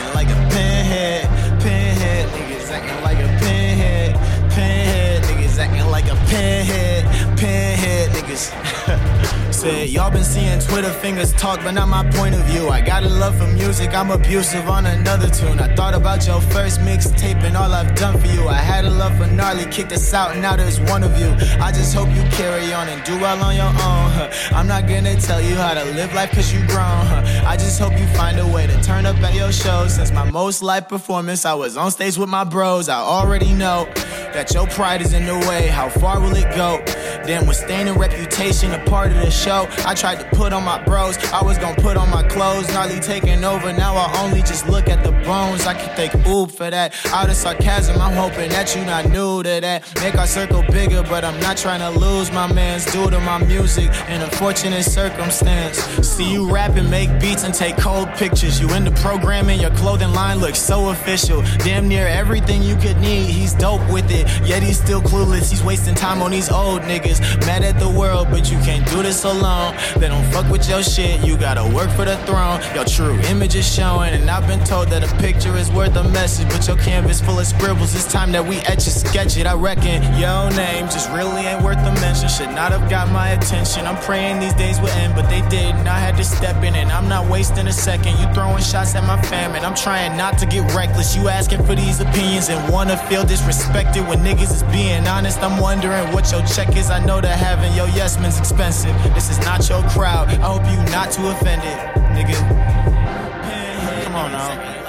acting like a pinhead, pinhead. Niggas acting like a pinhead, pinhead. Niggas acting like a pinhead, pinhead. Niggas. Said y'all been seeing Twitter fingers talk, but not my point of view. I got a love for music, I'm abusive on another tune. I thought about your first mixtape and all I've done for you. I had a love for gnarly, kicked us out, now there's one of you. I just hope you carry on and do well on your own. Huh. I'm not gonna tell you how to live life cause you grown. Huh. I just hope you find a way to turn up at your show. Since my most live performance, I was on stage with my bros. I already know that your pride is in the way. How far will it go? Then when staining reputation a part of the show, I tried to put on my bros. I was gonna put on my clothes, gnarly taking over. Now I only just look at the bones. I can thank oob for that. Out of sarcasm, I'm hoping that you not new to that. Make our circle bigger, but I'm not trying to lose my man's due to my music. In a fortunate circumstance, see you rap and make beats and take cold pictures. You in the programming, your clothing line looks so official. Damn near everything you could need, he's dope with it. Yet he's still clueless, he's wasting time on these old niggas. Mad at the world, but you can't do this alone. They don't fuck with your shit, you gotta work for the throne. Your true image is showing, and I've been told that a picture is worth a message. But your canvas full of scribbles, it's time that we etch and sketch it. I reckon your name just really ain't worth a mention. Should not have got my attention. I'm praying these days would end, but they didn't. I had to step in, and I'm not wasting a second. You throwing shots at my family. I'm trying not to get reckless. You asking for these opinions and wanna feel disrespected when niggas is being honest. I'm wondering what your check is. I know that having your yes men's expensive. This is not your crowd. I hope you not too offended, nigga. Come on now. Like.